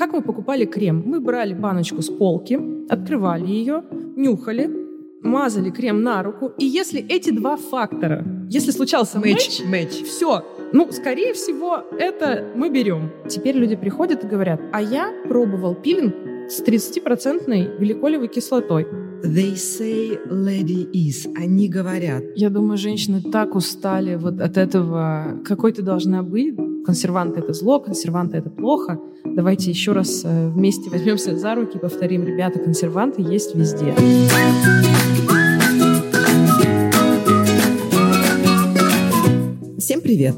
как мы покупали крем? Мы брали баночку с полки, открывали ее, нюхали, мазали крем на руку, и если эти два фактора, если случался матч, мэч. все, ну, скорее всего, это мы берем. Теперь люди приходят и говорят, а я пробовал пилинг с 30% гликолевой кислотой. They say lady is. Они говорят. Я думаю, женщины так устали вот от этого, какой ты должна быть. Консерванты — это зло, консерванты — это плохо. Давайте еще раз э, вместе возьмемся за руки и повторим, ребята, консерванты есть везде. Всем привет!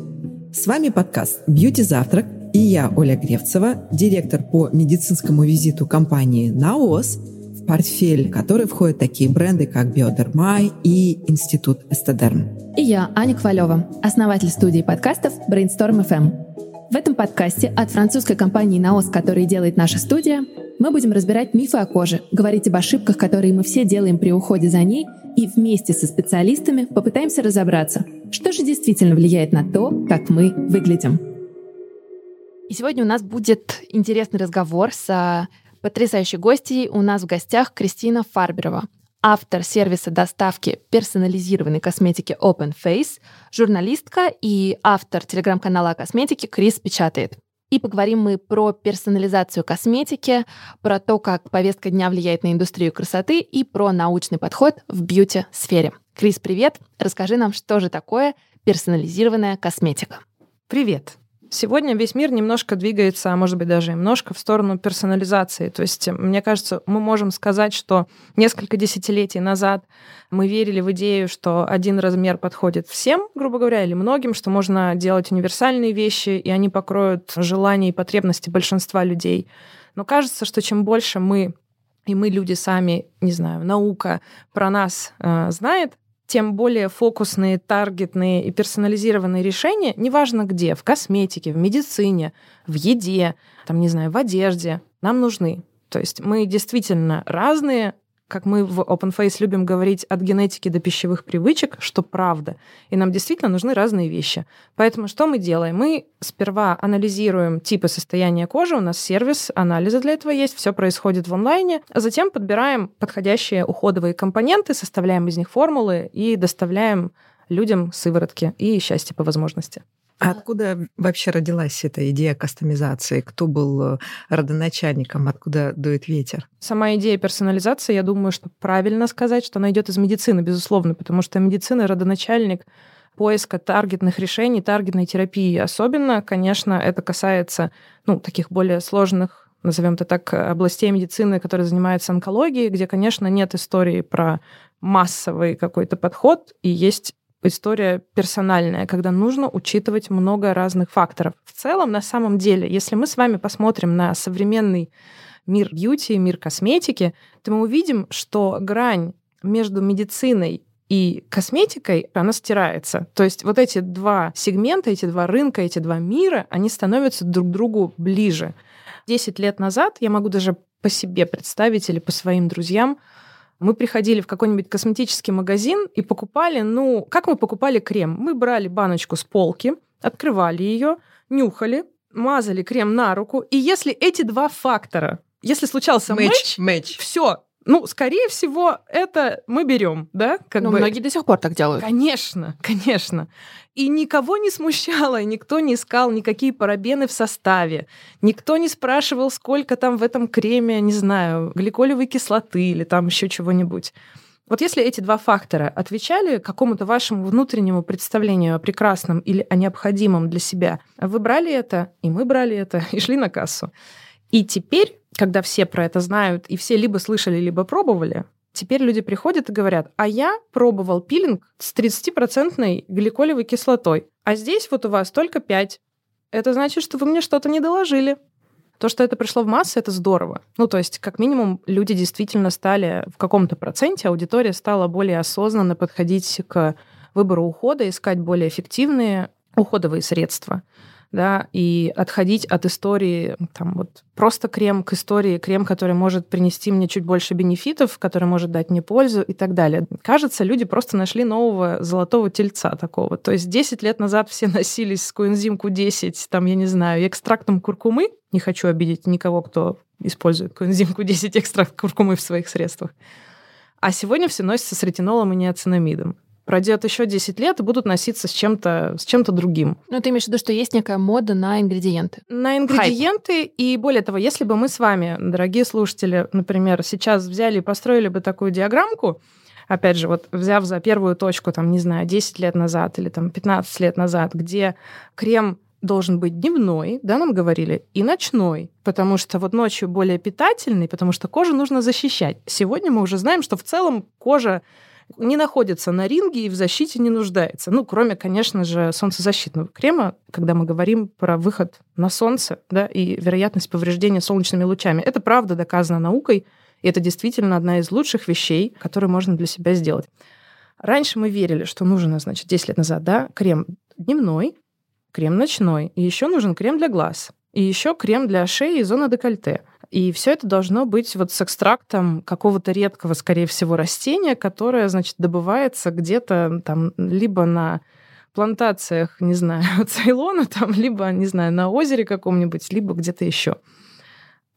С вами подкаст «Бьюти Завтрак» и я, Оля Гревцева, директор по медицинскому визиту компании «Наос», в портфель которой входят такие бренды, как «Биодермай» и «Институт Эстедерм». И я, Аня Ковалева, основатель студии подкастов Brainstorm FM. В этом подкасте от французской компании «Наос», которая делает наша студия, мы будем разбирать мифы о коже, говорить об ошибках, которые мы все делаем при уходе за ней, и вместе со специалистами попытаемся разобраться, что же действительно влияет на то, как мы выглядим. И сегодня у нас будет интересный разговор с а, потрясающей гостьей. У нас в гостях Кристина Фарберова, автор сервиса доставки персонализированной косметики Open Face, журналистка и автор телеграм-канала о косметике Крис Печатает. И поговорим мы про персонализацию косметики, про то, как повестка дня влияет на индустрию красоты и про научный подход в бьюти-сфере. Крис, привет! Расскажи нам, что же такое персонализированная косметика. Привет! Сегодня весь мир немножко двигается, а может быть даже немножко в сторону персонализации. То есть, мне кажется, мы можем сказать, что несколько десятилетий назад мы верили в идею, что один размер подходит всем, грубо говоря, или многим, что можно делать универсальные вещи, и они покроют желания и потребности большинства людей. Но кажется, что чем больше мы и мы люди сами, не знаю, наука про нас э, знает, тем более фокусные, таргетные и персонализированные решения, неважно где, в косметике, в медицине, в еде, там, не знаю, в одежде, нам нужны. То есть мы действительно разные, как мы в OpenFace любим говорить, от генетики до пищевых привычек, что правда. И нам действительно нужны разные вещи. Поэтому что мы делаем? Мы сперва анализируем типы состояния кожи, у нас сервис анализа для этого есть, все происходит в онлайне, а затем подбираем подходящие уходовые компоненты, составляем из них формулы и доставляем людям сыворотки и счастье по возможности. А откуда вообще родилась эта идея кастомизации? Кто был э, родоначальником? Откуда дует ветер? Сама идея персонализации, я думаю, что правильно сказать, что она идет из медицины, безусловно, потому что медицина родоначальник поиска таргетных решений, таргетной терапии. Особенно, конечно, это касается ну, таких более сложных назовем это так, областей медицины, которые занимаются онкологией, где, конечно, нет истории про массовый какой-то подход, и есть история персональная, когда нужно учитывать много разных факторов. В целом, на самом деле, если мы с вами посмотрим на современный мир бьюти, мир косметики, то мы увидим, что грань между медициной и косметикой, она стирается. То есть вот эти два сегмента, эти два рынка, эти два мира, они становятся друг другу ближе. Десять лет назад, я могу даже по себе представить или по своим друзьям, мы приходили в какой-нибудь косметический магазин и покупали, ну, как мы покупали крем? Мы брали баночку с полки, открывали ее, нюхали, мазали крем на руку, и если эти два фактора, если случался матч, мэч. все, ну, скорее всего, это мы берем, да? Как Но бы... многие до сих пор так делают. Конечно, конечно. И никого не смущало, и никто не искал никакие парабены в составе. Никто не спрашивал, сколько там в этом креме, не знаю, гликолевой кислоты или там еще чего-нибудь. Вот если эти два фактора отвечали какому-то вашему внутреннему представлению о прекрасном или о необходимом для себя, вы брали это, и мы брали это, и шли на кассу. И теперь, когда все про это знают, и все либо слышали, либо пробовали, теперь люди приходят и говорят, а я пробовал пилинг с 30% гликолевой кислотой, а здесь вот у вас только 5. Это значит, что вы мне что-то не доложили. То, что это пришло в массы, это здорово. Ну, то есть, как минимум, люди действительно стали в каком-то проценте, аудитория стала более осознанно подходить к выбору ухода, искать более эффективные уходовые средства. Да, и отходить от истории, там вот просто крем к истории, крем, который может принести мне чуть больше бенефитов, который может дать мне пользу и так далее. Кажется, люди просто нашли нового золотого тельца такого. То есть 10 лет назад все носились с коэнзим Q10, там, я не знаю, экстрактом куркумы. Не хочу обидеть никого, кто использует коэнзим Q10 экстракт куркумы в своих средствах. А сегодня все носятся с ретинолом и неоцинамидом пройдет еще 10 лет и будут носиться с чем-то с чем-то другим. Ну, ты имеешь в виду, что есть некая мода на ингредиенты? На ингредиенты. Хайп. И более того, если бы мы с вами, дорогие слушатели, например, сейчас взяли и построили бы такую диаграммку, опять же, вот взяв за первую точку, там, не знаю, 10 лет назад или там 15 лет назад, где крем должен быть дневной, да, нам говорили, и ночной, потому что вот ночью более питательный, потому что кожу нужно защищать. Сегодня мы уже знаем, что в целом кожа не находится на ринге и в защите не нуждается. Ну, кроме, конечно же, солнцезащитного крема, когда мы говорим про выход на солнце да, и вероятность повреждения солнечными лучами. Это правда доказано наукой, и это действительно одна из лучших вещей, которые можно для себя сделать. Раньше мы верили, что нужно, значит, 10 лет назад, да, крем дневной, крем ночной, и еще нужен крем для глаз, и еще крем для шеи и зоны декольте. И все это должно быть вот с экстрактом какого-то редкого, скорее всего, растения, которое, значит, добывается где-то там либо на плантациях, не знаю, Цейлона, там, либо, не знаю, на озере каком-нибудь, либо где-то еще.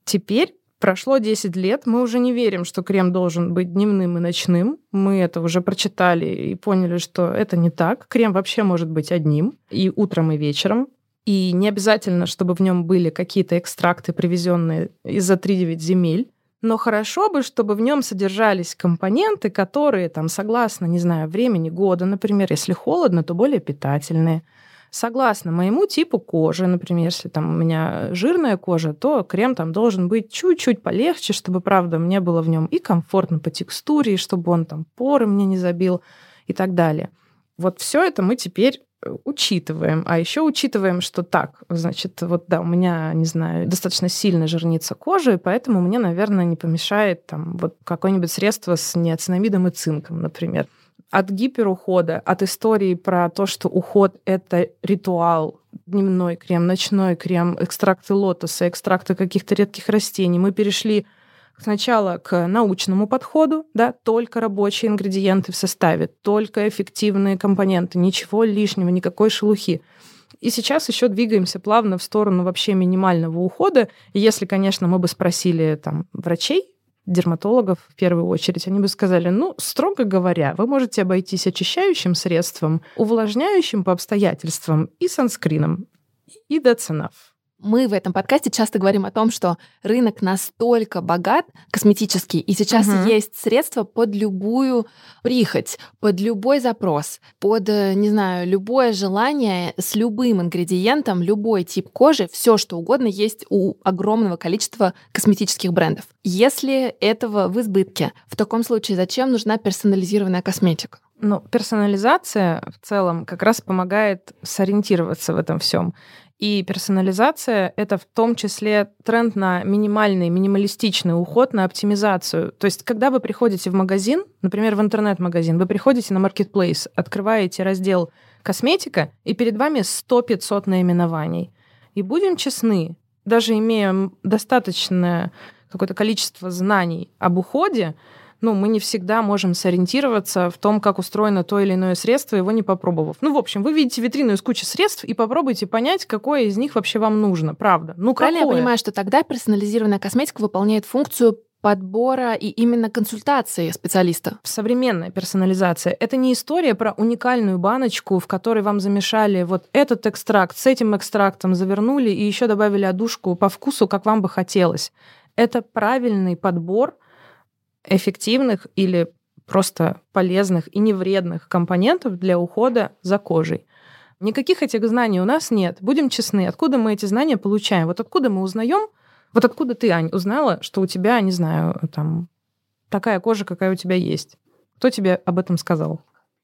Теперь прошло 10 лет, мы уже не верим, что крем должен быть дневным и ночным. Мы это уже прочитали и поняли, что это не так. Крем вообще может быть одним и утром, и вечером. И не обязательно, чтобы в нем были какие-то экстракты, привезенные из-за 3-9 земель. Но хорошо бы, чтобы в нем содержались компоненты, которые, там, согласно, не знаю, времени года, например, если холодно, то более питательные. Согласно моему типу кожи, например, если там у меня жирная кожа, то крем там должен быть чуть-чуть полегче, чтобы, правда, мне было в нем и комфортно по текстуре, и чтобы он там поры мне не забил и так далее. Вот все это мы теперь учитываем. А еще учитываем, что так, значит, вот да, у меня, не знаю, достаточно сильно жирнится кожа, и поэтому мне, наверное, не помешает там вот какое-нибудь средство с неоцинамидом и цинком, например. От гиперухода, от истории про то, что уход — это ритуал, дневной крем, ночной крем, экстракты лотоса, экстракты каких-то редких растений, мы перешли сначала к научному подходу, да, только рабочие ингредиенты в составе, только эффективные компоненты, ничего лишнего, никакой шелухи. И сейчас еще двигаемся плавно в сторону вообще минимального ухода. Если, конечно, мы бы спросили там врачей, дерматологов в первую очередь, они бы сказали, ну, строго говоря, вы можете обойтись очищающим средством, увлажняющим по обстоятельствам и санскрином. И that's enough мы в этом подкасте часто говорим о том, что рынок настолько богат косметический, и сейчас угу. есть средства под любую прихоть, под любой запрос, под, э, не знаю, любое желание с любым ингредиентом, любой тип кожи, все что угодно есть у огромного количества косметических брендов. Если этого в избытке, в таком случае зачем нужна персонализированная косметика? Ну, персонализация в целом как раз помогает сориентироваться в этом всем. И персонализация — это в том числе тренд на минимальный, минималистичный уход, на оптимизацию. То есть, когда вы приходите в магазин, например, в интернет-магазин, вы приходите на Marketplace, открываете раздел «Косметика», и перед вами 100-500 наименований. И будем честны, даже имея достаточное какое-то количество знаний об уходе, ну, мы не всегда можем сориентироваться в том, как устроено то или иное средство, его не попробовав. Ну, в общем, вы видите витрину из кучи средств и попробуйте понять, какое из них вообще вам нужно, правда. Ну, Правильно какое? я понимаю, что тогда персонализированная косметика выполняет функцию подбора и именно консультации специалиста. Современная персонализация — это не история про уникальную баночку, в которой вам замешали вот этот экстракт с этим экстрактом, завернули и еще добавили одушку по вкусу, как вам бы хотелось. Это правильный подбор эффективных или просто полезных и невредных компонентов для ухода за кожей. Никаких этих знаний у нас нет. Будем честны, откуда мы эти знания получаем? Вот откуда мы узнаем, вот откуда ты, Ань, узнала, что у тебя, не знаю, там такая кожа, какая у тебя есть? Кто тебе об этом сказал?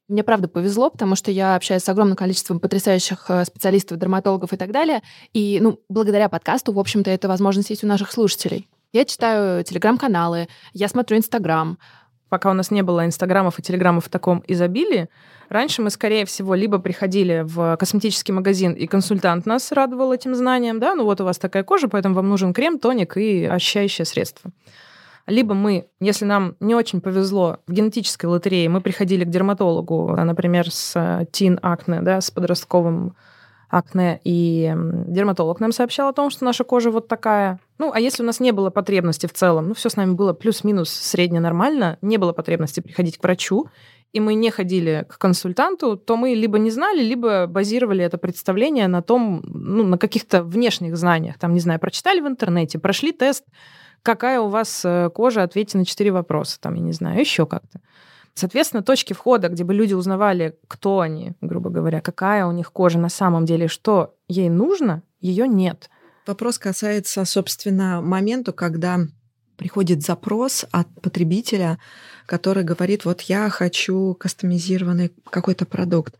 Мне правда повезло, потому что я общаюсь с огромным количеством потрясающих э, специалистов, дерматологов и так далее. И, ну, благодаря подкасту, в общем-то, эта возможность есть у наших слушателей. Я читаю телеграм-каналы, я смотрю Инстаграм. пока у нас не было инстаграмов и телеграммов в таком изобилии, раньше мы, скорее всего, либо приходили в косметический магазин, и консультант нас радовал этим знанием, да, ну вот у вас такая кожа, поэтому вам нужен крем, тоник и очищающее средство. Либо мы, если нам не очень повезло в генетической лотерее, мы приходили к дерматологу, например, с тин акне, да, с подростковым акне, и дерматолог нам сообщал о том, что наша кожа вот такая. Ну, а если у нас не было потребности в целом, ну, все с нами было плюс-минус средне нормально, не было потребности приходить к врачу, и мы не ходили к консультанту, то мы либо не знали, либо базировали это представление на том, ну, на каких-то внешних знаниях. Там, не знаю, прочитали в интернете, прошли тест, какая у вас э, кожа, ответьте на четыре вопроса, там, я не знаю, еще как-то. Соответственно, точки входа, где бы люди узнавали, кто они, грубо говоря, какая у них кожа на самом деле, что ей нужно, ее нет. Вопрос касается, собственно, моменту, когда приходит запрос от потребителя, который говорит, вот я хочу кастомизированный какой-то продукт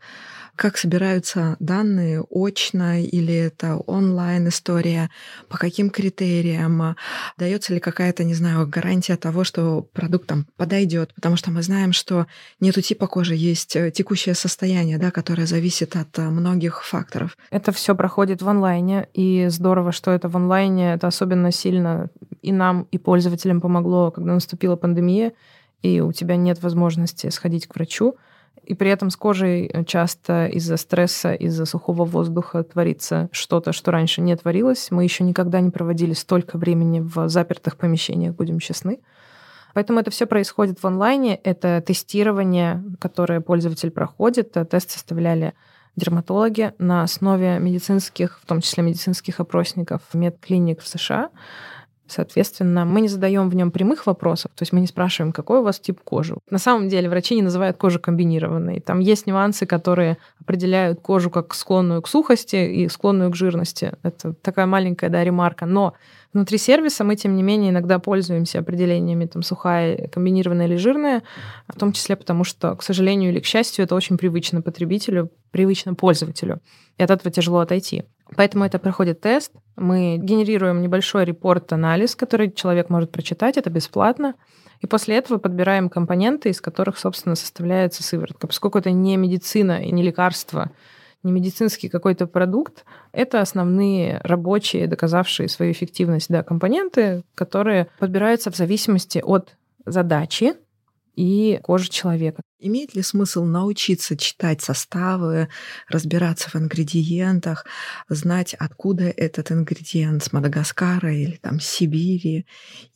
как собираются данные очно или это онлайн история, по каким критериям, дается ли какая-то, не знаю, гарантия того, что продукт там подойдет, потому что мы знаем, что нету типа кожи, есть э, текущее состояние, да, которое зависит от э, многих факторов. Это все проходит в онлайне, и здорово, что это в онлайне, это особенно сильно и нам, и пользователям помогло, когда наступила пандемия, и у тебя нет возможности сходить к врачу, и при этом с кожей часто из-за стресса, из-за сухого воздуха творится что-то, что раньше не творилось. Мы еще никогда не проводили столько времени в запертых помещениях, будем честны. Поэтому это все происходит в онлайне. Это тестирование, которое пользователь проходит. Тест составляли дерматологи на основе медицинских, в том числе медицинских опросников медклиник в США. Соответственно, мы не задаем в нем прямых вопросов, то есть мы не спрашиваем, какой у вас тип кожи. На самом деле врачи не называют кожу комбинированной. Там есть нюансы, которые определяют кожу как склонную к сухости и склонную к жирности. Это такая маленькая да, ремарка. Но внутри сервиса мы, тем не менее, иногда пользуемся определениями там, сухая, комбинированная или жирная, в том числе потому, что, к сожалению или к счастью, это очень привычно потребителю, привычно пользователю. И от этого тяжело отойти. Поэтому это проходит тест. Мы генерируем небольшой репорт-анализ, который человек может прочитать, это бесплатно. И после этого подбираем компоненты, из которых, собственно, составляется сыворотка. Поскольку это не медицина и не лекарство, не медицинский какой-то продукт, это основные рабочие, доказавшие свою эффективность да, компоненты, которые подбираются в зависимости от задачи, и кожи человека. Имеет ли смысл научиться читать составы, разбираться в ингредиентах, знать, откуда этот ингредиент с Мадагаскара или там Сибири,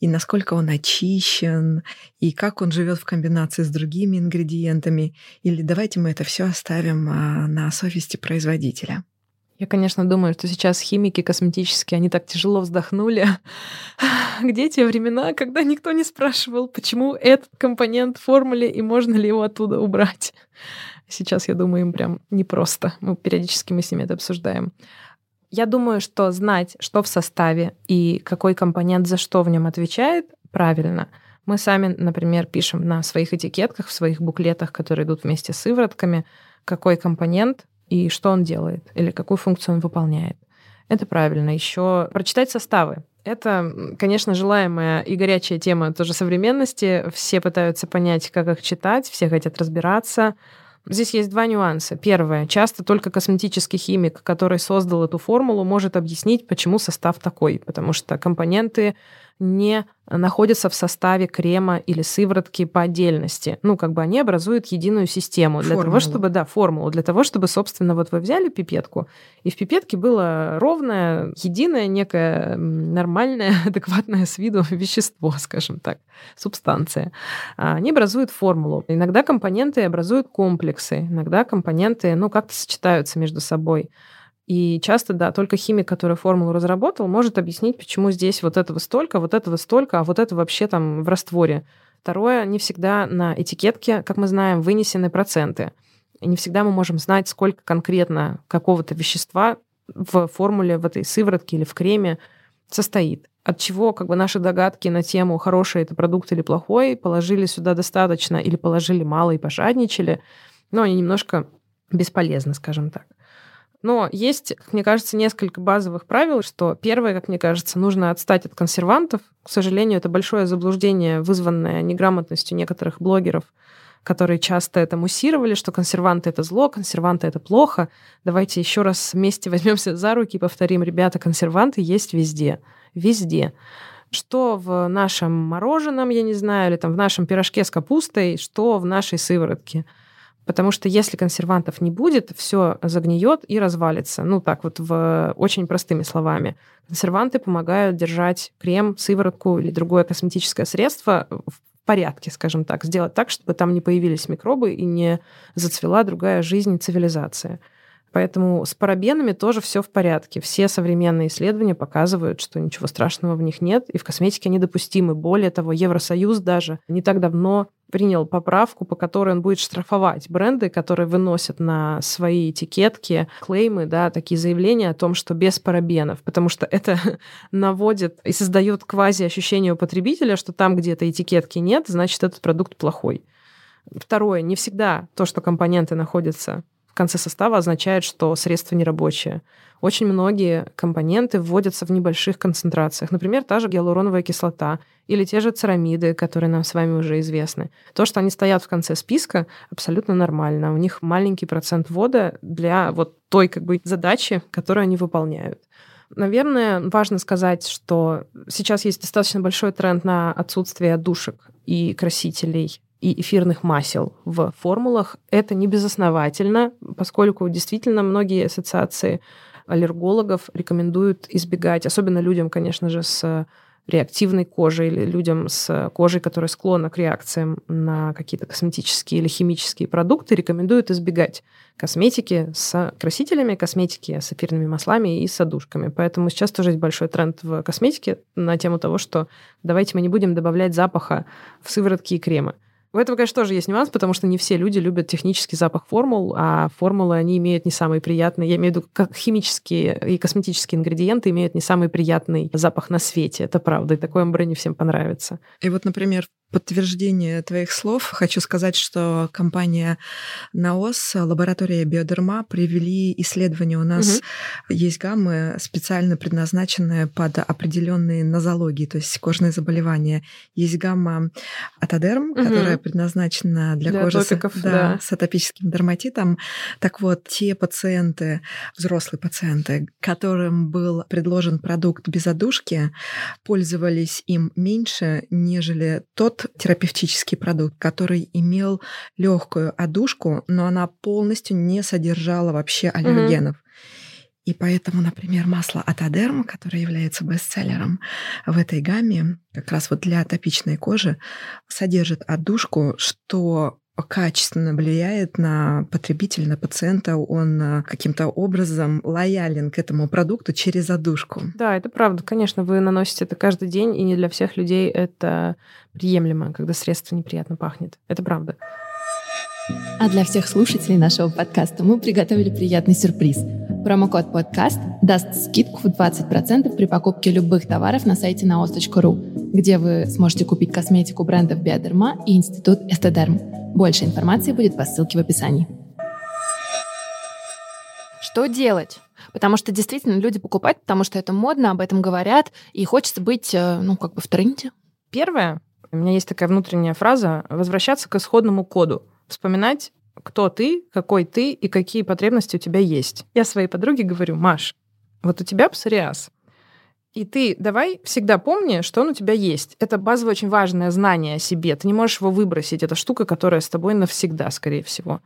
и насколько он очищен, и как он живет в комбинации с другими ингредиентами? Или давайте мы это все оставим а, на совести производителя? Я, конечно, думаю, что сейчас химики косметические, они так тяжело вздохнули. Где те времена, когда никто не спрашивал, почему этот компонент в формуле и можно ли его оттуда убрать? Сейчас, я думаю, им прям непросто. Мы периодически мы с ними это обсуждаем. Я думаю, что знать, что в составе и какой компонент за что в нем отвечает, правильно. Мы сами, например, пишем на своих этикетках, в своих буклетах, которые идут вместе с сыворотками, какой компонент и что он делает, или какую функцию он выполняет. Это правильно. Еще прочитать составы. Это, конечно, желаемая и горячая тема тоже современности. Все пытаются понять, как их читать, все хотят разбираться. Здесь есть два нюанса. Первое. Часто только косметический химик, который создал эту формулу, может объяснить, почему состав такой. Потому что компоненты не находятся в составе крема или сыворотки по отдельности. Ну, как бы они образуют единую систему для того, чтобы, да, формулу, для того, чтобы, собственно, вот вы взяли пипетку, и в пипетке было ровное, единое, некое нормальное, адекватное с виду вещество, скажем так, субстанция. А они образуют формулу. Иногда компоненты образуют комплексы, иногда компоненты, ну, как-то сочетаются между собой. И часто, да, только химик, который формулу разработал, может объяснить, почему здесь вот этого столько, вот этого столько, а вот это вообще там в растворе. Второе, не всегда на этикетке, как мы знаем, вынесены проценты. И не всегда мы можем знать, сколько конкретно какого-то вещества в формуле, в этой сыворотке или в креме состоит. От чего как бы наши догадки на тему, хороший это продукт или плохой, положили сюда достаточно или положили мало и пожадничали, но они немножко бесполезны, скажем так. Но есть, как мне кажется, несколько базовых правил, что первое, как мне кажется, нужно отстать от консервантов. К сожалению, это большое заблуждение, вызванное неграмотностью некоторых блогеров, которые часто это муссировали, что консерванты это зло, консерванты это плохо. Давайте еще раз вместе возьмемся за руки и повторим, ребята, консерванты есть везде. Везде что в нашем мороженом, я не знаю, или там в нашем пирожке с капустой, что в нашей сыворотке. Потому что если консервантов не будет, все загниет и развалится. Ну, так вот, в очень простыми словами. Консерванты помогают держать крем, сыворотку или другое косметическое средство в порядке, скажем так, сделать так, чтобы там не появились микробы и не зацвела другая жизнь и цивилизация. Поэтому с парабенами тоже все в порядке. Все современные исследования показывают, что ничего страшного в них нет, и в косметике они допустимы. Более того, Евросоюз даже не так давно принял поправку, по которой он будет штрафовать бренды, которые выносят на свои этикетки клеймы, да, такие заявления о том, что без парабенов, потому что это наводит и создает квази-ощущение у потребителя, что там, где этой этикетки нет, значит, этот продукт плохой. Второе, не всегда то, что компоненты находятся конце состава означает, что средство нерабочее. Очень многие компоненты вводятся в небольших концентрациях. Например, та же гиалуроновая кислота или те же церамиды, которые нам с вами уже известны. То, что они стоят в конце списка, абсолютно нормально. У них маленький процент ввода для вот той как бы задачи, которую они выполняют. Наверное, важно сказать, что сейчас есть достаточно большой тренд на отсутствие душек и красителей и эфирных масел в формулах. Это не безосновательно, поскольку действительно многие ассоциации аллергологов рекомендуют избегать, особенно людям, конечно же, с реактивной кожей или людям с кожей, которая склонна к реакциям на какие-то косметические или химические продукты, рекомендуют избегать косметики с красителями, косметики с эфирными маслами и с одушками. Поэтому сейчас тоже есть большой тренд в косметике на тему того, что давайте мы не будем добавлять запаха в сыворотки и кремы. В этом, конечно, тоже есть нюанс, потому что не все люди любят технический запах формул, а формулы, они имеют не самый приятный, я имею в виду, как химические и косметические ингредиенты имеют не самый приятный запах на свете. Это правда, и такой амбре не всем понравится. И вот, например, подтверждение твоих слов хочу сказать, что компания НАОС, лаборатория Биодерма провели исследование. У нас угу. есть гаммы, специально предназначенные под определенные нозологии, то есть кожные заболевания. Есть гамма Атодерм, угу. которая предназначена для, для кожи топиков, с, да, да. с атопическим дерматитом. Так вот, те пациенты, взрослые пациенты, которым был предложен продукт без одушки, пользовались им меньше, нежели тот терапевтический продукт, который имел легкую одушку, но она полностью не содержала вообще аллергенов. И поэтому, например, масло Атодерм, которое является бестселлером в этой гамме, как раз вот для атопичной кожи, содержит отдушку, что качественно влияет на потребителя, на пациента, он э, каким-то образом лоялен к этому продукту через одушку. Да, это правда. Конечно, вы наносите это каждый день, и не для всех людей это приемлемо, когда средство неприятно пахнет. Это правда. А для всех слушателей нашего подкаста мы приготовили приятный сюрприз. Промокод подкаст даст скидку в 20% при покупке любых товаров на сайте naos.ru, где вы сможете купить косметику брендов Биодерма и Институт Эстедерм. Больше информации будет по ссылке в описании. Что делать? Потому что действительно люди покупают, потому что это модно, об этом говорят, и хочется быть, э, ну, как бы в тренде. Первое, у меня есть такая внутренняя фраза, возвращаться к исходному коду. Вспоминать, кто ты, какой ты и какие потребности у тебя есть. Я своей подруге говорю, Маш, вот у тебя псориаз. И ты давай всегда помни, что он у тебя есть. Это базовое очень важное знание о себе. Ты не можешь его выбросить. Это штука, которая с тобой навсегда, скорее всего.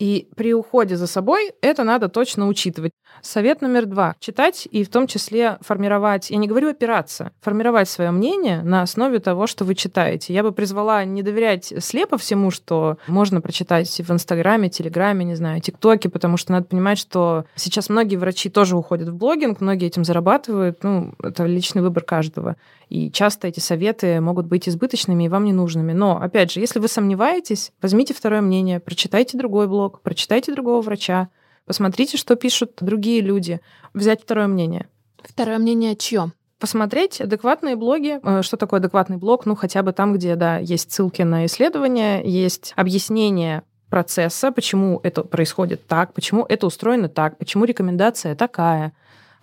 И при уходе за собой это надо точно учитывать. Совет номер два. Читать и в том числе формировать, я не говорю опираться, формировать свое мнение на основе того, что вы читаете. Я бы призвала не доверять слепо всему, что можно прочитать в Инстаграме, Телеграме, не знаю, ТикТоке, потому что надо понимать, что сейчас многие врачи тоже уходят в блогинг, многие этим зарабатывают. Ну, это личный выбор каждого. И часто эти советы могут быть избыточными и вам ненужными. Но, опять же, если вы сомневаетесь, возьмите второе мнение, прочитайте другой блог, прочитайте другого врача, посмотрите, что пишут другие люди, взять второе мнение. Второе мнение чье? посмотреть адекватные блоги. Э, что такое адекватный блог? Ну, хотя бы там, где, да, есть ссылки на исследования, есть объяснение процесса, почему это происходит так, почему это устроено так, почему рекомендация такая.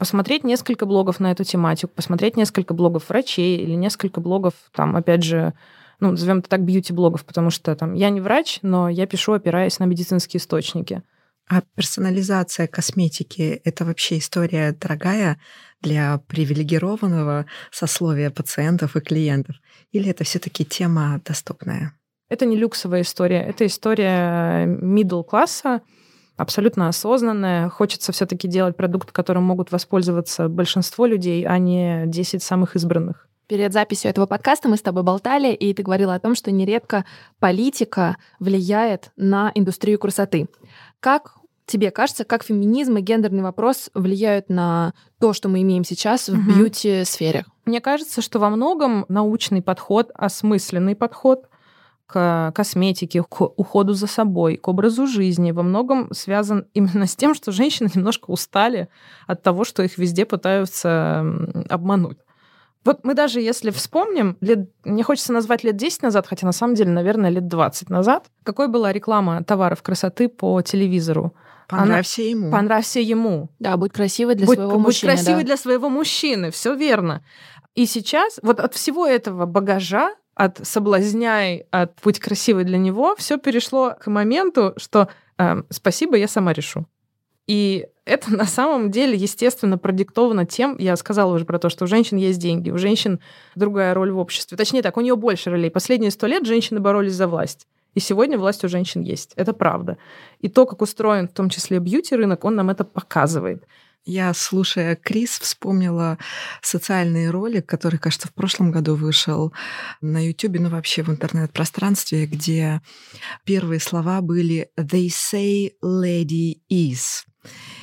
Посмотреть несколько блогов на эту тематику, посмотреть несколько блогов врачей или несколько блогов, там, опять же, ну, назовем это так, бьюти-блогов, потому что там я не врач, но я пишу, опираясь на медицинские источники. А персонализация косметики — это вообще история дорогая для привилегированного сословия пациентов и клиентов? Или это все таки тема доступная? Это не люксовая история, это история middle класса, абсолютно осознанная. Хочется все-таки делать продукт, которым могут воспользоваться большинство людей, а не 10 самых избранных. Перед записью этого подкаста мы с тобой болтали, и ты говорила о том, что нередко политика влияет на индустрию красоты. Как тебе кажется, как феминизм и гендерный вопрос влияют на то, что мы имеем сейчас в угу. бьюти-сфере? Мне кажется, что во многом научный подход, осмысленный подход к косметике, к уходу за собой, к образу жизни во многом связан именно с тем, что женщины немножко устали от того, что их везде пытаются обмануть. Вот мы даже если вспомним, лет, мне хочется назвать лет 10 назад, хотя на самом деле, наверное, лет 20 назад, какой была реклама товаров красоты по телевизору? Понравься Она... ему. Понравься ему. Да, будь красивой для будь, своего будь мужчины. Будь красивой да. для своего мужчины, все верно. И сейчас вот от всего этого багажа, от соблазняй, от будь красивой для него, все перешло к моменту, что э, спасибо, я сама решу. И это на самом деле, естественно, продиктовано тем, я сказала уже про то, что у женщин есть деньги, у женщин другая роль в обществе. Точнее так, у нее больше ролей. Последние сто лет женщины боролись за власть. И сегодня власть у женщин есть. Это правда. И то, как устроен в том числе бьюти-рынок, он нам это показывает. Я, слушая Крис, вспомнила социальный ролик, который, кажется, в прошлом году вышел на YouTube, ну вообще в интернет-пространстве, где первые слова были «They say lady is»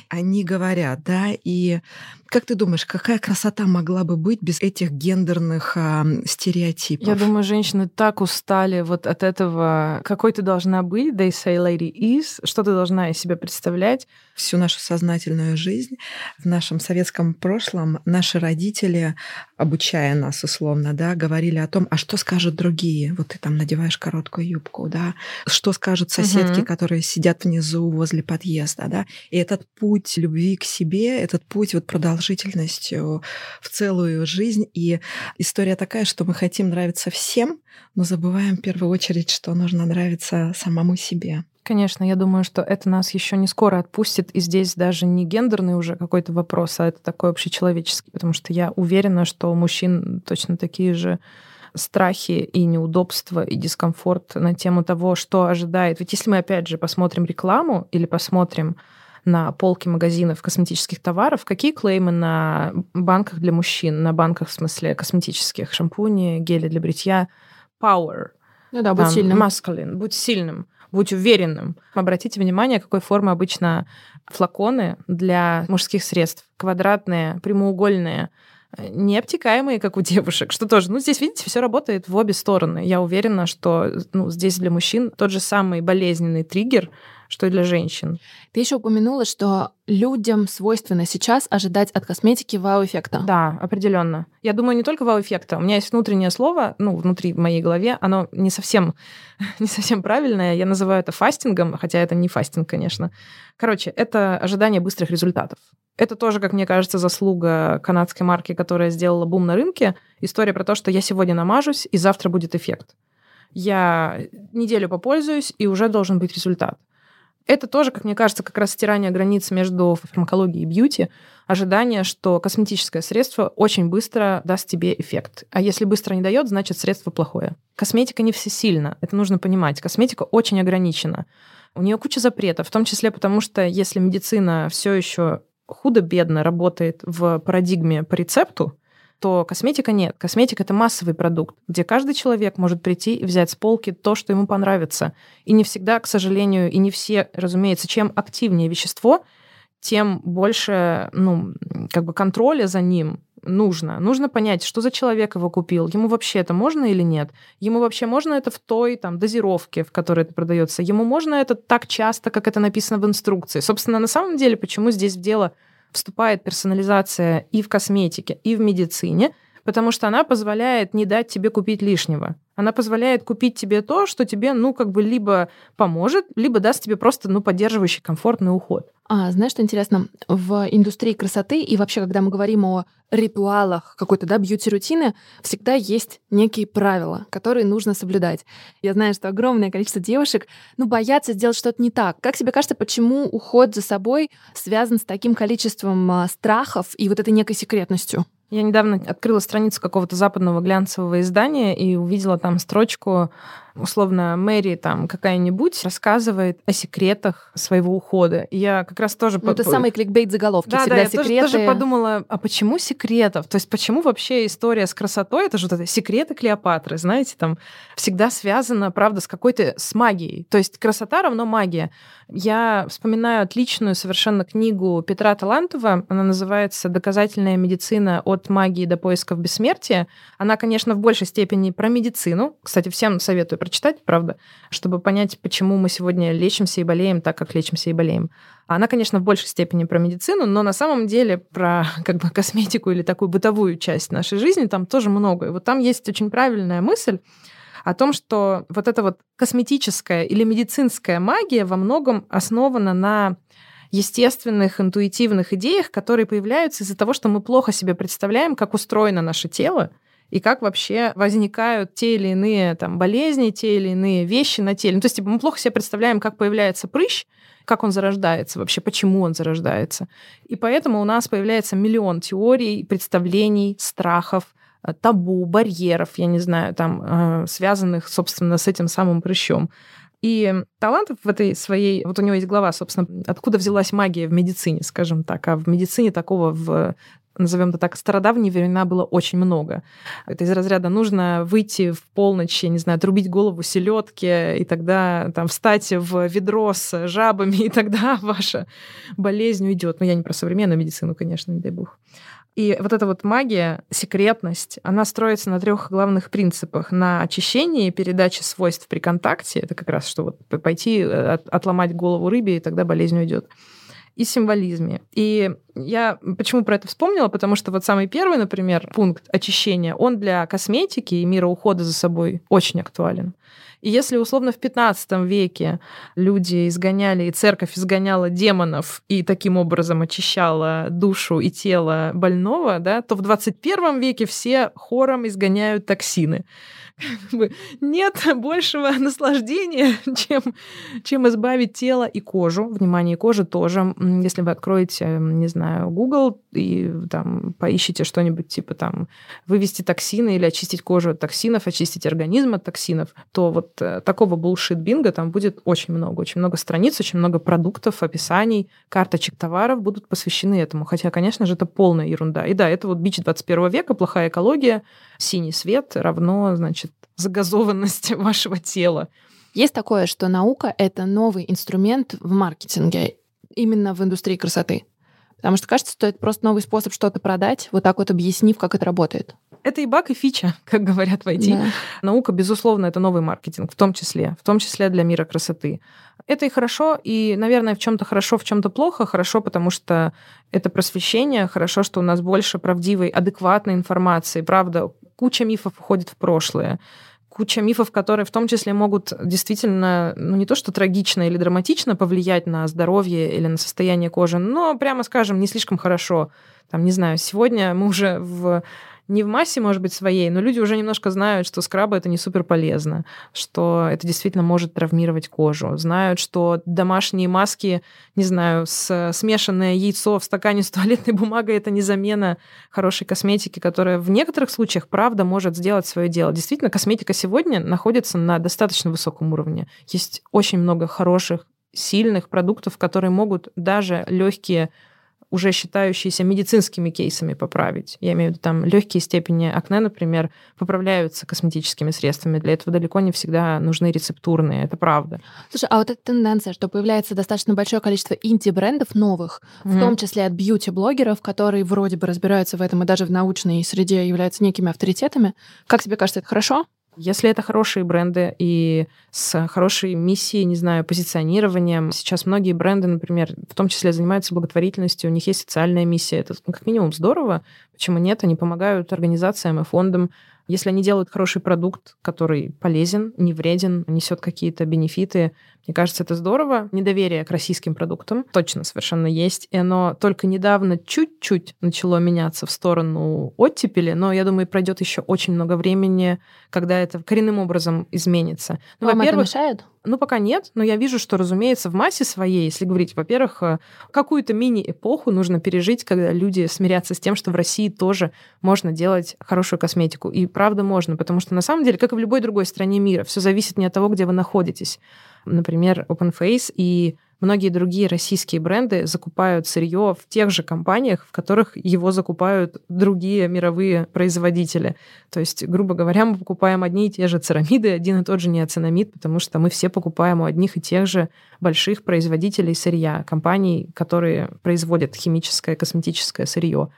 они говорят, да, и как ты думаешь, какая красота могла бы быть без этих гендерных а, стереотипов? Я думаю, женщины так устали вот от этого, какой ты должна быть, they say lady is, что ты должна из себя представлять. Всю нашу сознательную жизнь в нашем советском прошлом наши родители, обучая нас условно, да, говорили о том, а что скажут другие? Вот ты там надеваешь короткую юбку, да, что скажут соседки, угу. которые сидят внизу возле подъезда, да, и этот путь любви к себе, этот путь вот продолжения продолжительностью в целую жизнь. И история такая, что мы хотим нравиться всем, но забываем в первую очередь, что нужно нравиться самому себе. Конечно, я думаю, что это нас еще не скоро отпустит. И здесь даже не гендерный уже какой-то вопрос, а это такой общечеловеческий, потому что я уверена, что у мужчин точно такие же страхи и неудобства и дискомфорт на тему того, что ожидает. Ведь если мы опять же посмотрим рекламу или посмотрим на полке магазинов косметических товаров, какие клеймы на банках для мужчин, на банках в смысле косметических, шампуни, гели для бритья, power. Ну да, будь там, сильным. Masculine, будь сильным, будь уверенным. Обратите внимание, какой формы обычно флаконы для мужских средств. Квадратные, прямоугольные, необтекаемые, как у девушек, что тоже, ну, здесь, видите, все работает в обе стороны. Я уверена, что ну, здесь для мужчин тот же самый болезненный триггер, что и для женщин. Ты еще упомянула, что людям свойственно сейчас ожидать от косметики вау-эффекта. Да, определенно. Я думаю, не только вау-эффекта. У меня есть внутреннее слово, ну, внутри моей голове, оно не совсем, не совсем правильное. Я называю это фастингом, хотя это не фастинг, конечно. Короче, это ожидание быстрых результатов. Это тоже, как мне кажется, заслуга канадской марки, которая сделала бум на рынке. История про то, что я сегодня намажусь, и завтра будет эффект. Я неделю попользуюсь, и уже должен быть результат. Это тоже, как мне кажется, как раз стирание границ между фармакологией и бьюти, ожидание, что косметическое средство очень быстро даст тебе эффект. А если быстро не дает, значит средство плохое. Косметика не всесильна, это нужно понимать. Косметика очень ограничена. У нее куча запретов, в том числе потому, что если медицина все еще худо-бедно работает в парадигме по рецепту, то косметика нет. Косметика — это массовый продукт, где каждый человек может прийти и взять с полки то, что ему понравится. И не всегда, к сожалению, и не все, разумеется, чем активнее вещество, тем больше ну, как бы контроля за ним нужно. Нужно понять, что за человек его купил, ему вообще это можно или нет, ему вообще можно это в той там, дозировке, в которой это продается, ему можно это так часто, как это написано в инструкции. Собственно, на самом деле, почему здесь в дело вступает персонализация и в косметике, и в медицине, потому что она позволяет не дать тебе купить лишнего. Она позволяет купить тебе то, что тебе, ну, как бы либо поможет, либо даст тебе просто, ну, поддерживающий комфортный уход. А, знаешь, что интересно? В индустрии красоты и вообще, когда мы говорим о ритуалах какой-то, да, бьюти-рутины, всегда есть некие правила, которые нужно соблюдать. Я знаю, что огромное количество девушек, ну, боятся сделать что-то не так. Как тебе кажется, почему уход за собой связан с таким количеством а, страхов и вот этой некой секретностью? Я недавно открыла страницу какого-то западного глянцевого издания и увидела там строчку условно, Мэри там какая-нибудь рассказывает о секретах своего ухода. И я как раз тоже... Ну, это самый кликбейт заголовки. Да, всегда да, я секреты. Тоже, тоже подумала, а почему секретов? То есть почему вообще история с красотой, это же вот это секреты Клеопатры, знаете, там всегда связана, правда, с какой-то, с магией. То есть красота равно магия. Я вспоминаю отличную совершенно книгу Петра Талантова, она называется «Доказательная медицина от магии до поисков бессмертия». Она, конечно, в большей степени про медицину. Кстати, всем советую прочитать, правда, чтобы понять, почему мы сегодня лечимся и болеем так, как лечимся и болеем. Она, конечно, в большей степени про медицину, но на самом деле про как бы косметику или такую бытовую часть нашей жизни там тоже много. И вот там есть очень правильная мысль о том, что вот эта вот косметическая или медицинская магия во многом основана на естественных, интуитивных идеях, которые появляются из-за того, что мы плохо себе представляем, как устроено наше тело, и как вообще возникают те или иные там, болезни, те или иные вещи на теле. Ну, то есть типа, мы плохо себе представляем, как появляется прыщ, как он зарождается, вообще почему он зарождается. И поэтому у нас появляется миллион теорий, представлений, страхов, э, табу, барьеров, я не знаю, там, э, связанных, собственно, с этим самым прыщом. И талантов в этой своей... Вот у него есть глава, собственно, откуда взялась магия в медицине, скажем так. А в медицине такого в назовем это так, стародавние времена было очень много. Это из разряда нужно выйти в полночь, я не знаю, отрубить голову селедки, и тогда там встать в ведро с жабами, и тогда ваша болезнь уйдет. Но я не про современную медицину, конечно, не дай бог. И вот эта вот магия, секретность, она строится на трех главных принципах. На очищении и передаче свойств при контакте. Это как раз что вот пойти э, отломать голову рыбе, и тогда болезнь уйдет и символизме. И я почему про это вспомнила? Потому что вот самый первый, например, пункт очищения, он для косметики и мира ухода за собой очень актуален. И если условно в 15 веке люди изгоняли, и церковь изгоняла демонов и таким образом очищала душу и тело больного, да, то в 21 веке все хором изгоняют токсины нет большего наслаждения, чем, чем избавить тело и кожу. Внимание, кожи тоже. Если вы откроете, не знаю, Google и там поищите что-нибудь типа там вывести токсины или очистить кожу от токсинов, очистить организм от токсинов, то вот э, такого булшит бинга там будет очень много. Очень много страниц, очень много продуктов, описаний, карточек товаров будут посвящены этому. Хотя, конечно же, это полная ерунда. И да, это вот бич 21 века, плохая экология, синий свет равно, значит, загазованность вашего тела. Есть такое, что наука — это новый инструмент в маркетинге, именно в индустрии красоты. Потому что кажется, что это просто новый способ что-то продать, вот так вот объяснив, как это работает. Это и баг, и фича, как говорят в IT. Да. Наука, безусловно, это новый маркетинг, в том числе, в том числе для мира красоты. Это и хорошо, и, наверное, в чем-то хорошо, в чем-то плохо. Хорошо, потому что это просвещение, хорошо, что у нас больше правдивой, адекватной информации. Правда, куча мифов уходит в прошлое куча мифов, которые в том числе могут действительно, ну не то что трагично или драматично повлиять на здоровье или на состояние кожи, но, прямо скажем, не слишком хорошо. Там, не знаю, сегодня мы уже в не в массе, может быть, своей, но люди уже немножко знают, что скрабы это не супер полезно, что это действительно может травмировать кожу. Знают, что домашние маски, не знаю, с смешанное яйцо в стакане с туалетной бумагой это не замена хорошей косметики, которая в некоторых случаях, правда, может сделать свое дело. Действительно, косметика сегодня находится на достаточно высоком уровне. Есть очень много хороших сильных продуктов, которые могут даже легкие уже считающиеся медицинскими кейсами поправить. Я имею в виду там легкие степени акне, например, поправляются косметическими средствами. Для этого далеко не всегда нужны рецептурные, это правда. Слушай, а вот эта тенденция, что появляется достаточно большое количество инди-брендов новых, mm-hmm. в том числе от бьюти-блогеров, которые вроде бы разбираются в этом и даже в научной среде являются некими авторитетами, как тебе кажется, это хорошо? Если это хорошие бренды и с хорошей миссией, не знаю, позиционированием, сейчас многие бренды, например, в том числе занимаются благотворительностью, у них есть социальная миссия, это ну, как минимум здорово. Почему нет? Они помогают организациям и фондам если они делают хороший продукт, который полезен, не вреден, несет какие-то бенефиты, мне кажется, это здорово. Недоверие к российским продуктам точно совершенно есть. И оно только недавно чуть-чуть начало меняться в сторону оттепели, но я думаю, пройдет еще очень много времени, когда это коренным образом изменится. Ну, Вам это мешает? Ну, пока нет, но я вижу, что, разумеется, в массе своей, если говорить, во-первых, э, какую-то мини-эпоху нужно пережить, когда люди смирятся с тем, что в России тоже можно делать хорошую косметику. И правда можно, потому что на самом деле, как и в любой другой стране мира, все зависит не от того, где вы находитесь. Например, OpenFace и многие другие российские бренды закупают сырье в тех же компаниях, в которых его закупают другие мировые производители. То есть, грубо говоря, мы покупаем одни и те же церамиды, один и тот же неоцинамид, потому что мы все покупаем у одних и тех же больших производителей сырья, компаний, которые производят химическое, косметическое сырье.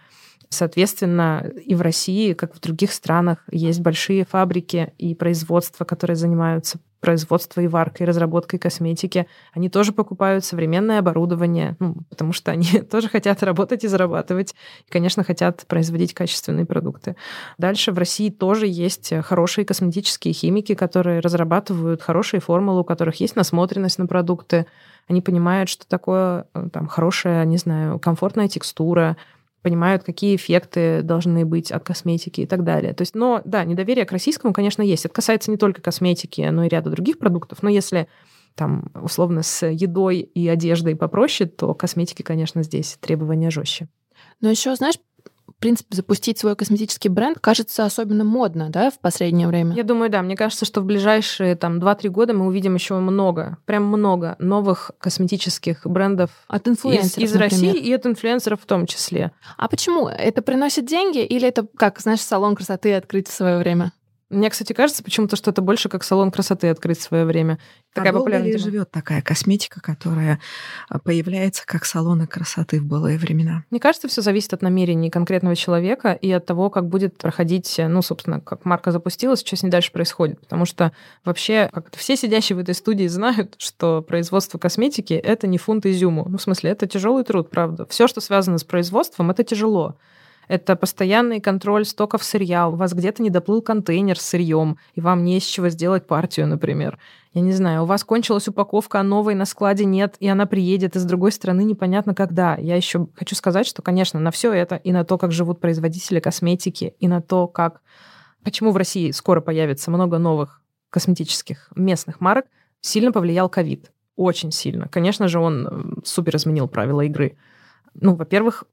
Соответственно, и в России, как в других странах, есть большие фабрики и производства, которые занимаются производством и варкой, разработкой косметики. Они тоже покупают современное оборудование, ну, потому что они тоже хотят работать и зарабатывать. И, конечно, хотят производить качественные продукты. Дальше в России тоже есть хорошие косметические химики, которые разрабатывают хорошие формулы, у которых есть насмотренность на продукты. Они понимают, что такое э, там, хорошая, не знаю, комфортная текстура, понимают, какие эффекты должны быть от косметики и так далее. То есть, но да, недоверие к российскому, конечно, есть. Это касается не только косметики, но и ряда других продуктов. Но если там, условно, с едой и одеждой попроще, то косметики, конечно, здесь требования жестче. Но еще, знаешь, принципе, запустить свой косметический бренд кажется особенно модно, да, в последнее время? Я думаю, да. Мне кажется, что в ближайшие там 2-3 года мы увидим еще много, прям много новых косметических брендов от инфлюенсеров, из, из России и от инфлюенсеров в том числе. А почему? Это приносит деньги или это, как, знаешь, салон красоты открыть в свое время? Мне, кстати, кажется почему-то, что это больше как салон красоты открыть в свое время. Такая а популярная живет такая косметика, которая а, появляется как салоны красоты в былые времена? Мне кажется, все зависит от намерений конкретного человека и от того, как будет проходить, ну, собственно, как марка запустилась, что с ней дальше происходит. Потому что вообще как все сидящие в этой студии знают, что производство косметики — это не фунт изюму. Ну, в смысле, это тяжелый труд, правда. Все, что связано с производством, это тяжело. Это постоянный контроль стоков сырья. У вас где-то не доплыл контейнер с сырьем, и вам не из чего сделать партию, например. Я не знаю, у вас кончилась упаковка, а новой на складе нет, и она приедет, и с другой стороны непонятно когда. Я еще хочу сказать, что, конечно, на все это и на то, как живут производители косметики, и на то, как почему в России скоро появится много новых косметических местных марок, сильно повлиял ковид. Очень сильно. Конечно же, он супер изменил правила игры. Ну, во-первых,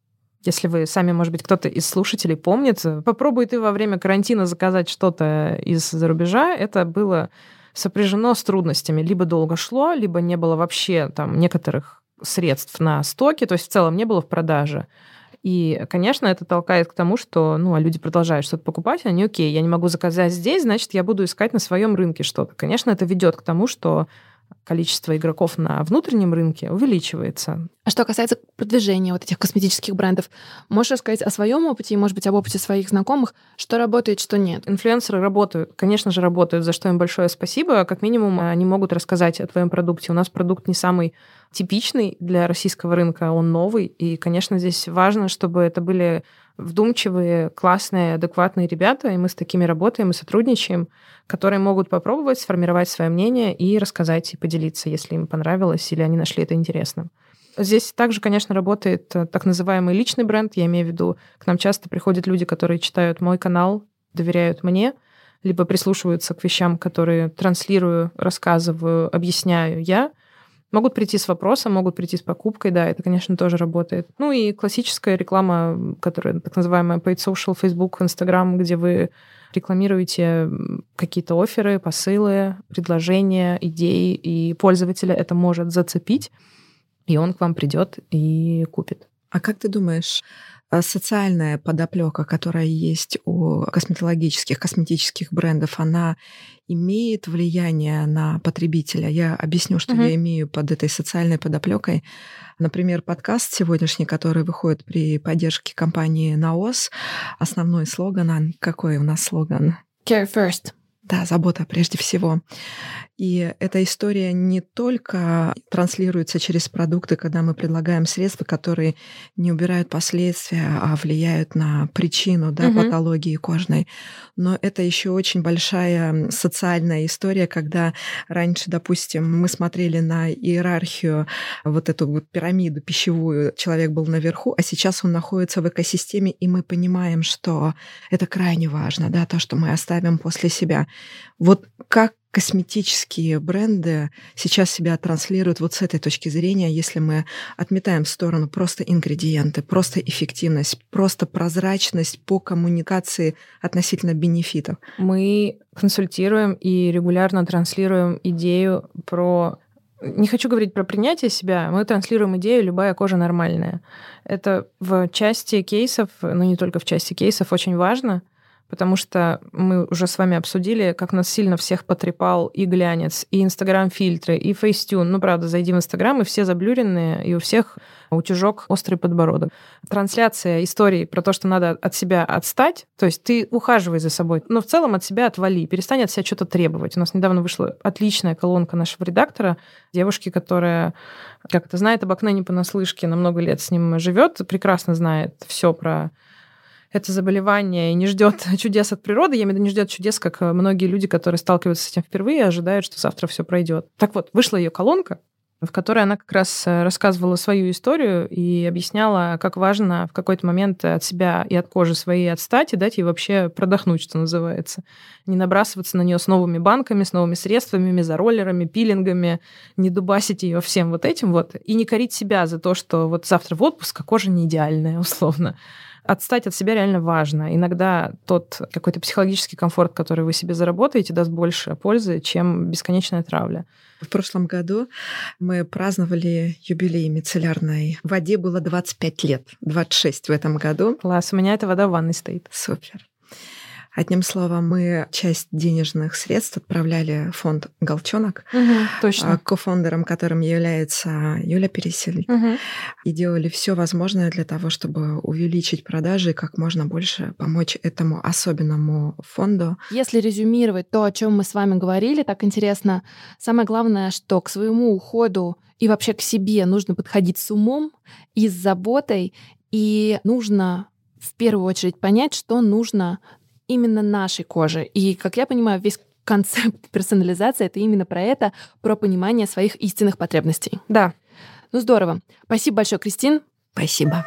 если вы сами, может быть, кто-то из слушателей помнит, попробуй ты во время карантина заказать что-то из-за рубежа. Это было сопряжено с трудностями. Либо долго шло, либо не было вообще там некоторых средств на стоке, то есть в целом не было в продаже. И, конечно, это толкает к тому, что ну, а люди продолжают что-то покупать, они, окей, я не могу заказать здесь, значит, я буду искать на своем рынке что-то. Конечно, это ведет к тому, что количество игроков на внутреннем рынке увеличивается. А что касается продвижения вот этих косметических брендов, можешь рассказать о своем опыте и, может быть, об опыте своих знакомых, что работает, что нет? Инфлюенсеры работают, конечно же, работают, за что им большое спасибо. Как минимум, они могут рассказать о твоем продукте. У нас продукт не самый типичный для российского рынка, он новый, и, конечно, здесь важно, чтобы это были вдумчивые, классные, адекватные ребята, и мы с такими работаем и сотрудничаем, которые могут попробовать сформировать свое мнение и рассказать и поделиться, если им понравилось или они нашли это интересным. Здесь также, конечно, работает э, так называемый личный бренд. Я имею в виду, к нам часто приходят люди, которые читают мой канал, доверяют мне, либо прислушиваются к вещам, которые транслирую, рассказываю, объясняю я — Могут прийти с вопросом, могут прийти с покупкой, да, это, конечно, тоже работает. Ну и классическая реклама, которая так называемая paid social, Facebook, Instagram, где вы рекламируете какие-то оферы, посылы, предложения, идеи, и пользователя это может зацепить, и он к вам придет и купит. А как ты думаешь, социальная подоплека, которая есть у косметологических, косметических брендов, она имеет влияние на потребителя. Я объясню, что угу. я имею под этой социальной подоплекой. Например, подкаст сегодняшний, который выходит при поддержке компании Наос, основной слоган, какой у нас слоган? Care first. Да, забота прежде всего. И эта история не только транслируется через продукты, когда мы предлагаем средства, которые не убирают последствия, а влияют на причину да, угу. патологии кожной, но это еще очень большая социальная история, когда раньше, допустим, мы смотрели на иерархию, вот эту вот пирамиду пищевую, человек был наверху, а сейчас он находится в экосистеме, и мы понимаем, что это крайне важно, да, то, что мы оставим после себя. Вот как косметические бренды сейчас себя транслируют вот с этой точки зрения, если мы отметаем в сторону просто ингредиенты, просто эффективность, просто прозрачность по коммуникации относительно бенефитов. Мы консультируем и регулярно транслируем идею про не хочу говорить про принятие себя, мы транслируем идею «любая кожа нормальная». Это в части кейсов, но не только в части кейсов, очень важно — потому что мы уже с вами обсудили, как нас сильно всех потрепал и глянец, и инстаграм-фильтры, и фейстюн. Ну, правда, зайди в инстаграм, и все заблюренные, и у всех утюжок острый подбородок. Трансляция истории про то, что надо от себя отстать, то есть ты ухаживай за собой, но в целом от себя отвали, перестань от себя что-то требовать. У нас недавно вышла отличная колонка нашего редактора, девушки, которая как это знает об окне не понаслышке, на много лет с ним живет, прекрасно знает все про это заболевание и не ждет чудес от природы, я имею в виду, не ждет чудес, как э, многие люди, которые сталкиваются с этим впервые, ожидают, что завтра все пройдет. Так вот, вышла ее колонка, в которой она как раз э, рассказывала свою историю и объясняла, как важно в какой-то момент от себя и от кожи своей отстать и дать ей вообще продохнуть, что называется. Не набрасываться на нее с новыми банками, с новыми средствами, мезороллерами, пилингами, не дубасить ее всем вот этим вот, и не корить себя за то, что вот завтра в отпуск, а кожа не идеальная, условно отстать от себя реально важно. Иногда тот какой-то психологический комфорт, который вы себе заработаете, даст больше пользы, чем бесконечная травля. В прошлом году мы праздновали юбилей мицеллярной воде. Было 25 лет, 26 в этом году. Класс, у меня эта вода в ванной стоит. Супер. Одним словом, мы часть денежных средств отправляли в фонд «Голчонок», угу, точно. кофондером которым является Юля Пересель, угу. и делали все возможное для того, чтобы увеличить продажи и как можно больше помочь этому особенному фонду. Если резюмировать то, о чем мы с вами говорили, так интересно, самое главное, что к своему уходу и вообще к себе нужно подходить с умом и с заботой, и нужно в первую очередь понять, что нужно именно нашей кожи. И, как я понимаю, весь концепт персонализации — это именно про это, про понимание своих истинных потребностей. Да. Ну здорово. Спасибо большое, Кристин. Спасибо.